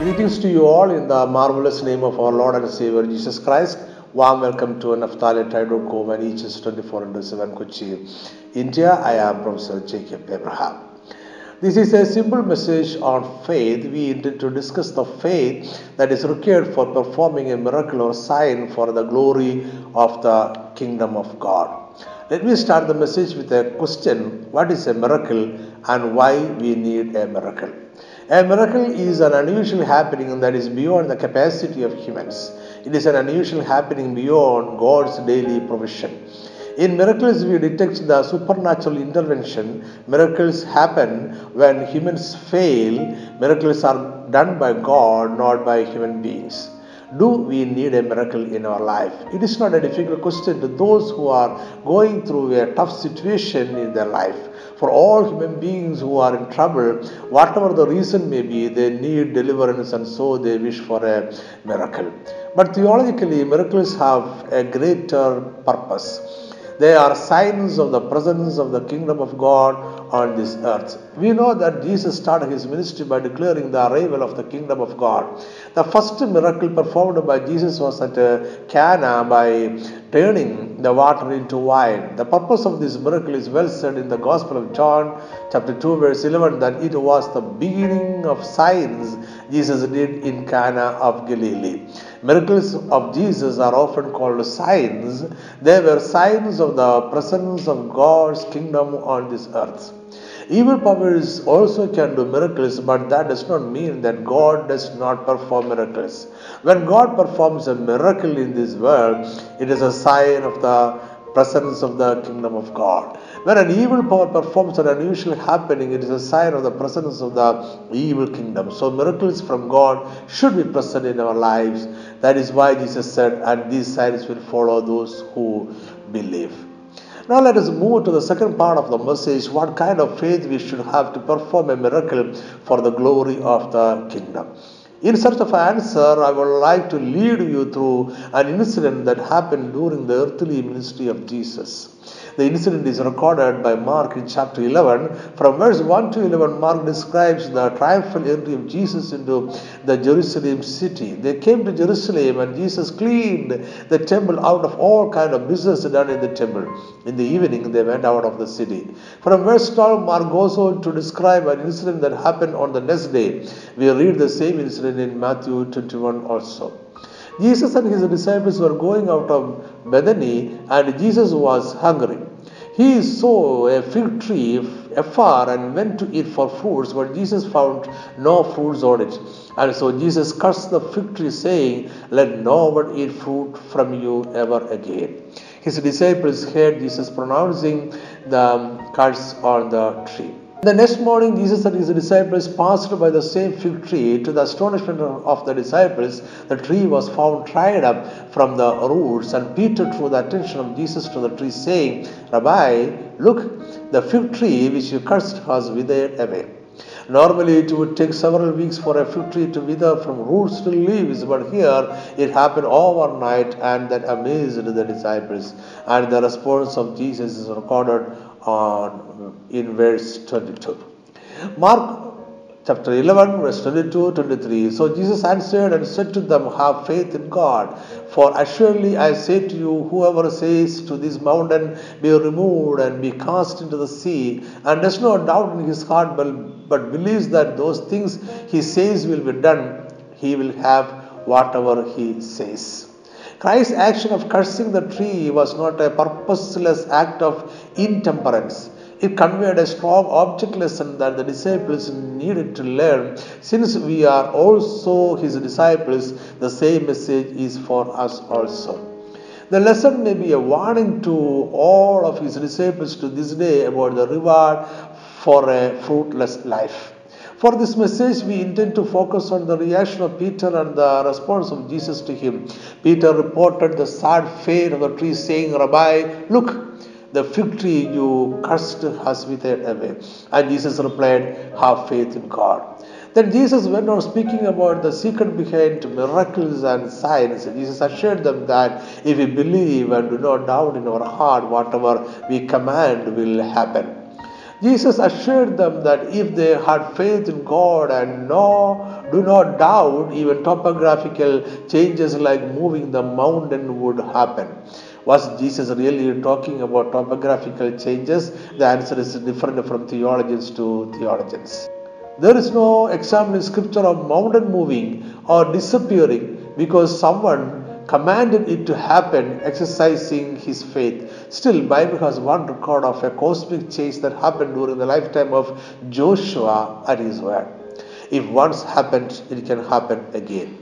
Greetings to you all in the marvelous name of our Lord and Savior Jesus Christ. Warm welcome to Naphtali Tidal Cove and each is 24 into 7 Kochi, India. I am Professor Jacob Abraham. This is a simple message on faith. We intend to discuss the faith that is required for performing a miracle or sign for the glory of the kingdom of God. Let me start the message with a question What is a miracle and why we need a miracle? A miracle is an unusual happening that is beyond the capacity of humans. It is an unusual happening beyond God's daily provision. In miracles, we detect the supernatural intervention. Miracles happen when humans fail. Miracles are done by God, not by human beings. Do we need a miracle in our life? It is not a difficult question to those who are going through a tough situation in their life. For all human beings who are in trouble, whatever the reason may be, they need deliverance and so they wish for a miracle. But theologically, miracles have a greater purpose. They are signs of the presence of the kingdom of God on this earth. We know that Jesus started his ministry by declaring the arrival of the kingdom of God. The first miracle performed by Jesus was at uh, Cana by turning the water into wine. The purpose of this miracle is well said in the Gospel of John, chapter 2, verse 11, that it was the beginning of signs Jesus did in Cana of Galilee. Miracles of Jesus are often called signs. They were signs of the presence of God's kingdom on this earth. Evil powers also can do miracles, but that does not mean that God does not perform miracles. When God performs a miracle in this world, it is a sign of the presence of the kingdom of God. When an evil power performs an unusual happening, it is a sign of the presence of the evil kingdom. So, miracles from God should be present in our lives. That is why Jesus said, and these signs will follow those who believe. Now let us move to the second part of the message what kind of faith we should have to perform a miracle for the glory of the kingdom. In search of an answer, I would like to lead you through an incident that happened during the earthly ministry of Jesus. The incident is recorded by Mark in chapter 11. From verse 1 to 11, Mark describes the triumphal entry of Jesus into the Jerusalem city. They came to Jerusalem and Jesus cleaned the temple out of all kind of business done in the temple. In the evening, they went out of the city. From verse 12, Mark goes on to describe an incident that happened on the next day. We read the same incident in Matthew 21 also. Jesus and his disciples were going out of Bethany and Jesus was hungry. He saw a fig tree afar and went to eat for fruits, but Jesus found no fruits on it. And so Jesus cursed the fig tree, saying, Let no one eat fruit from you ever again. His disciples heard Jesus pronouncing the curse on the tree. The next morning, Jesus and his disciples passed by the same fig tree. To the astonishment of the disciples, the tree was found dried up from the roots, and Peter drew the attention of Jesus to the tree, saying, Rabbi, look, the fig tree which you cursed has withered away. Normally, it would take several weeks for a fig tree to wither from roots to leaves, but here it happened overnight, and that amazed the disciples. And the response of Jesus is recorded on in verse 22. Mark chapter 11, verse 22 23. So Jesus answered and said to them, Have faith in God. For assuredly I say to you, whoever says to this mountain, Be removed and be cast into the sea, and does not doubt in his heart, but, but believes that those things he says will be done, he will have whatever he says. Christ's action of cursing the tree was not a purposeless act of intemperance. It conveyed a strong object lesson that the disciples needed to learn. Since we are also his disciples, the same message is for us also. The lesson may be a warning to all of his disciples to this day about the reward for a fruitless life. For this message, we intend to focus on the reaction of Peter and the response of Jesus to him. Peter reported the sad fate of the tree, saying, Rabbi, look, the fig tree you cursed has withered away. And Jesus replied, Have faith in God. Then Jesus went on speaking about the secret behind miracles and signs. Jesus assured them that if we believe and do not doubt in our heart, whatever we command will happen. Jesus assured them that if they had faith in God and no, do not doubt, even topographical changes like moving the mountain would happen. Was Jesus really talking about topographical changes? The answer is different from theologians to theologians. There is no example in scripture of mountain moving or disappearing because someone commanded it to happen exercising his faith. Still, Bible has one record of a cosmic change that happened during the lifetime of Joshua and his word. If once happened, it can happen again.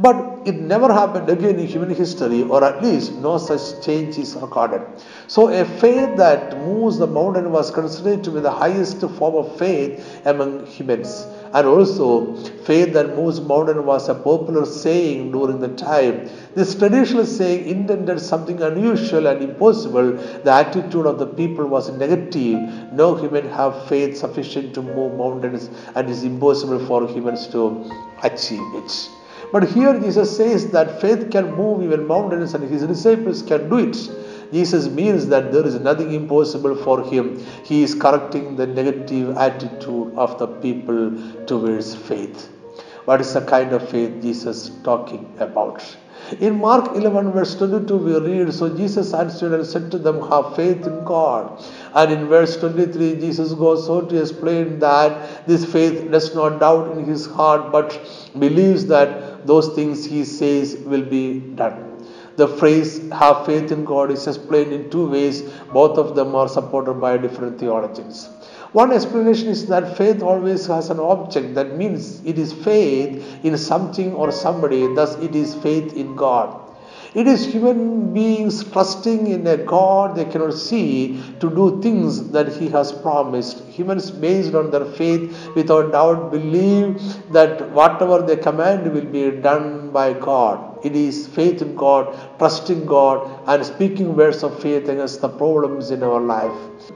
But it never happened again in human history, or at least no such change is recorded. So, a faith that moves the mountain was considered to be the highest form of faith among humans. And also, faith that moves mountain was a popular saying during the time. This traditional saying intended something unusual and impossible. The attitude of the people was negative. No human have faith sufficient to move mountains, and it is impossible for humans to achieve it. But here Jesus says that faith can move even mountains and his disciples can do it. Jesus means that there is nothing impossible for him. He is correcting the negative attitude of the people towards faith. What is the kind of faith Jesus talking about? In Mark 11, verse 22, we read So Jesus answered and said to them, Have faith in God. And in verse 23, Jesus goes on to explain that this faith does not doubt in his heart, but believes that those things he says will be done. The phrase have faith in God is explained in two ways, both of them are supported by different theologians. One explanation is that faith always has an object. That means it is faith in something or somebody, thus, it is faith in God. It is human beings trusting in a God they cannot see to do things that He has promised. Humans, based on their faith, without doubt, believe that whatever they command will be done by God. It is faith in God, trusting God, and speaking words of faith against the problems in our life.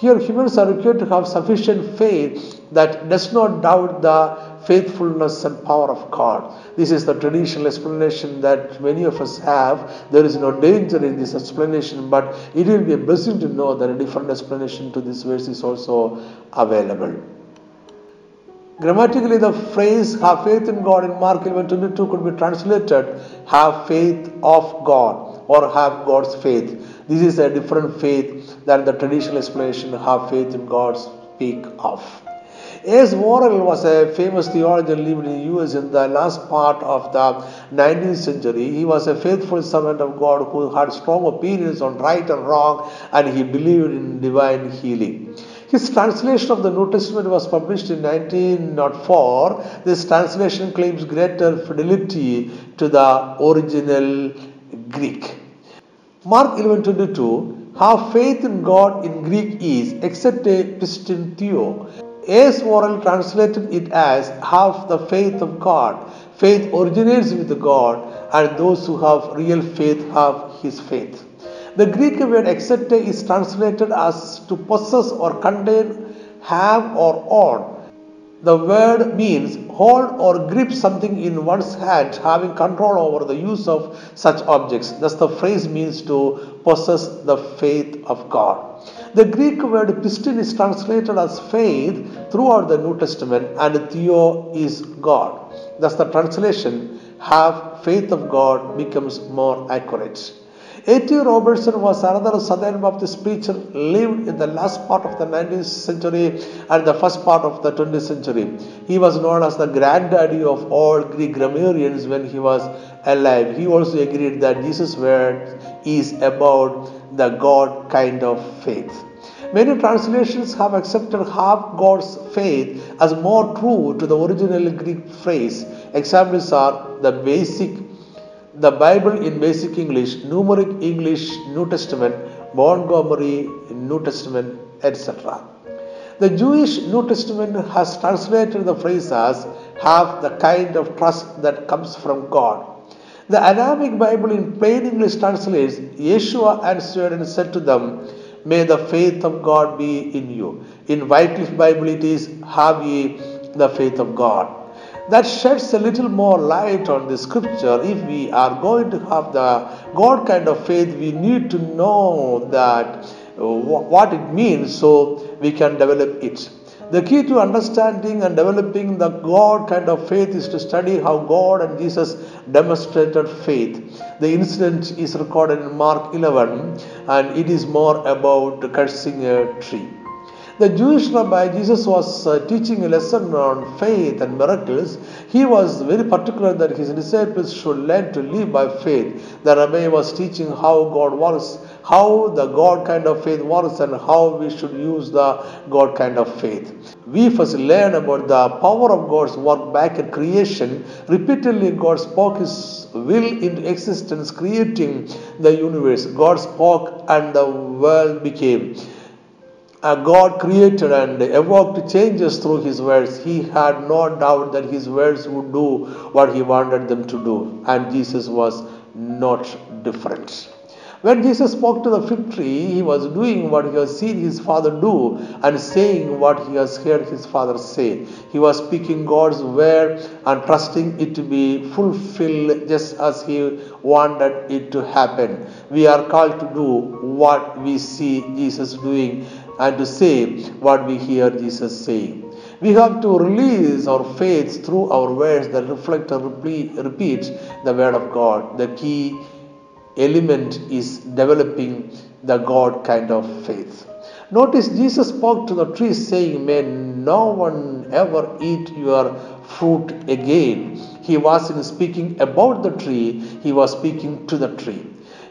Here, humans are required to have sufficient faith that does not doubt the faithfulness and power of God. This is the traditional explanation that many of us have. There is no danger in this explanation, but it will be a blessing to know that a different explanation to this verse is also available. Grammatically, the phrase have faith in God in Mark 11 22 could be translated have faith of God or have God's faith. This is a different faith than the traditional explanation have faith in God speak of. A.S. Worrell was a famous theologian living in the US in the last part of the 19th century. He was a faithful servant of God who had strong opinions on right and wrong and he believed in divine healing. His translation of the New Testament was published in 1904. This translation claims greater fidelity to the original Greek. Mark 11:22 Have faith in God in Greek is exete pistin theo a.S. Worrell translated it as have the faith of God. Faith originates with God, and those who have real faith have his faith. The Greek word exete is translated as to possess or contain, have or own. The word means hold or grip something in one's hand, having control over the use of such objects. Thus, the phrase means to possess the faith of God. The Greek word pistin is translated as faith throughout the New Testament and theo is God. Thus, the translation have faith of God becomes more accurate. A.T. Robertson was another Southern Baptist preacher lived in the last part of the 19th century and the first part of the 20th century. He was known as the granddaddy of all Greek grammarians when he was alive. He also agreed that Jesus' word is about the God kind of faith. Many translations have accepted half God's faith as more true to the original Greek phrase. Examples are the basic, the Bible in basic English, numeric English New Testament, Montgomery New Testament, etc. The Jewish New Testament has translated the phrase as have the kind of trust that comes from God. The Aramaic Bible in plain English translates, Yeshua answered and said to them, May the faith of God be in you. In Wycliffe Bible it is, Have ye the faith of God. That sheds a little more light on the scripture. If we are going to have the God kind of faith, we need to know that uh, what it means. So we can develop it. The key to understanding and developing the God kind of faith is to study how God and Jesus demonstrated faith. The incident is recorded in Mark 11 and it is more about cursing a tree. The Jewish rabbi Jesus was uh, teaching a lesson on faith and miracles. He was very particular that his disciples should learn to live by faith. The rabbi was teaching how God works how the God kind of faith works and how we should use the God kind of faith. We first learn about the power of God's work back at creation. Repeatedly, God spoke His will into existence, creating the universe. God spoke and the world became. A God created and evoked changes through His words. He had no doubt that His words would do what He wanted them to do, and Jesus was not different. When Jesus spoke to the fig tree, he was doing what he has seen his father do and saying what he has heard his father say. He was speaking God's word and trusting it to be fulfilled just as he wanted it to happen. We are called to do what we see Jesus doing and to say what we hear Jesus saying. We have to release our faith through our words that reflect and repeat the word of God. The key element is developing the God kind of faith. Notice Jesus spoke to the tree saying, May no one ever eat your fruit again. He wasn't speaking about the tree, he was speaking to the tree.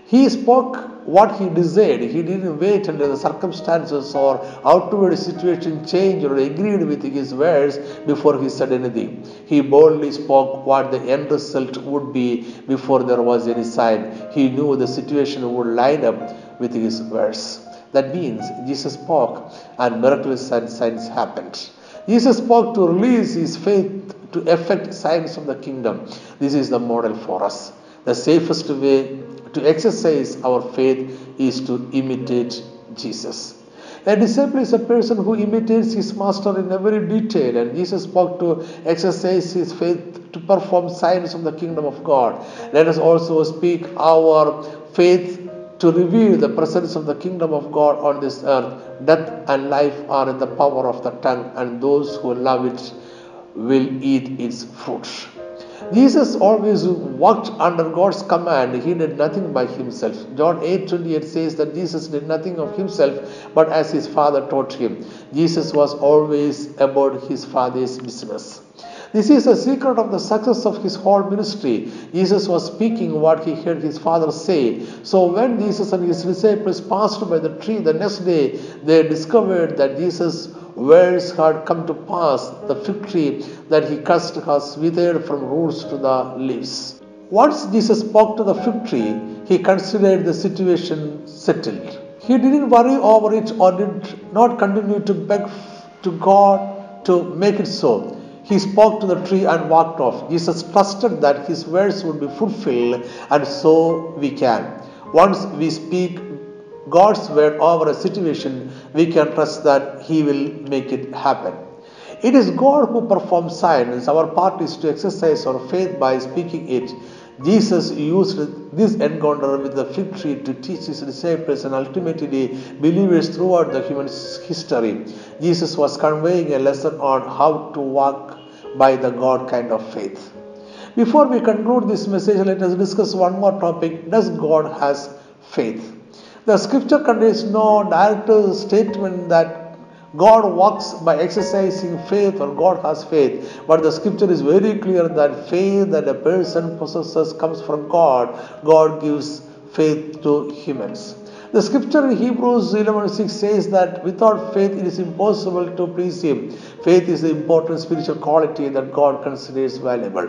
He spoke what he desired. He didn't wait until the circumstances or outward situation changed or agreed with his words before he said anything. He boldly spoke what the end result would be before there was any sign. He knew the situation would line up with his words. That means Jesus spoke and and signs happened. Jesus spoke to release his faith to effect signs of the kingdom. This is the model for us. The safest way to exercise our faith is to imitate Jesus. A disciple is a person who imitates his master in every detail, and Jesus spoke to exercise his faith to perform signs of the kingdom of God. Let us also speak our faith to reveal the presence of the kingdom of God on this earth. Death and life are in the power of the tongue, and those who love it will eat its fruit. Jesus always worked under God's command. He did nothing by himself. John 8 28 says that Jesus did nothing of himself, but as his Father taught him. Jesus was always about his Father's business. This is a secret of the success of his whole ministry. Jesus was speaking what he heard his father say. So when Jesus and his disciples passed by the tree the next day, they discovered that Jesus' words had come to pass. The fig tree that he cursed has withered from roots to the leaves. Once Jesus spoke to the fig tree, he considered the situation settled. He didn't worry over it or did not continue to beg to God to make it so. He spoke to the tree and walked off. Jesus trusted that his words would be fulfilled, and so we can. Once we speak God's word over a situation, we can trust that He will make it happen. It is God who performs signs. Our part is to exercise our faith by speaking it. Jesus used this encounter with the fig tree to teach his disciples and ultimately believers throughout the human history. Jesus was conveying a lesson on how to walk by the God kind of faith. Before we conclude this message, let us discuss one more topic. Does God has faith? The scripture contains no direct statement that God works by exercising faith or God has faith. But the scripture is very clear that faith that a person possesses comes from God. God gives faith to humans. The scripture in Hebrews 11:6 says that without faith it is impossible to please Him. Faith is the important spiritual quality that God considers valuable.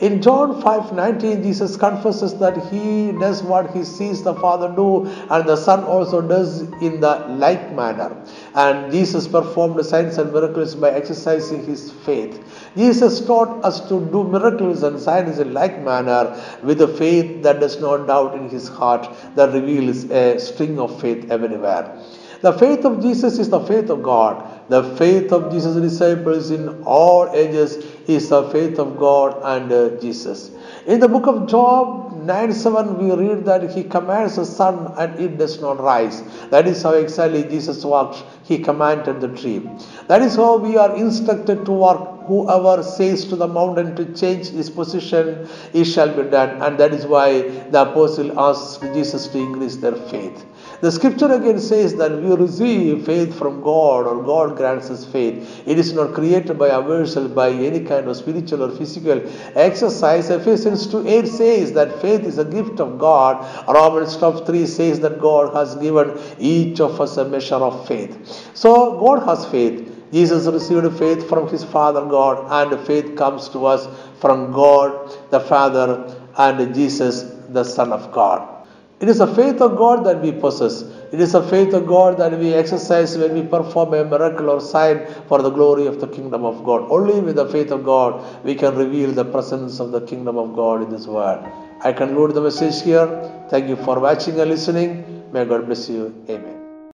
In John 5:19, Jesus confesses that He does what He sees the Father do, and the Son also does in the like manner. And Jesus performed signs and miracles by exercising His faith. Jesus taught us to do miracles and signs in like manner with a faith that does not doubt in His heart, that reveals a string of faith everywhere. The faith of Jesus is the faith of God. The faith of Jesus' disciples in all ages is the faith of God and uh, Jesus. In the book of Job 9 7, we read that he commands the sun and it does not rise. That is how exactly Jesus walked. He commanded the tree. That is how we are instructed to work. Whoever says to the mountain to change its position, it shall be done. And that is why the apostle asks Jesus to increase their faith. The scripture again says that we receive faith from God or God grants us faith. It is not created by ourselves by any kind of spiritual or physical exercise. Ephesians 2 8 says that faith is a gift of God. Romans 12 3 says that God has given each of us a measure of faith. So God has faith. Jesus received faith from his Father God, and faith comes to us from God the Father and Jesus the Son of God. It is a faith of God that we possess. It is a faith of God that we exercise when we perform a miracle or sign for the glory of the kingdom of God. Only with the faith of God we can reveal the presence of the kingdom of God in this world. I conclude the message here. Thank you for watching and listening. May God bless you. Amen.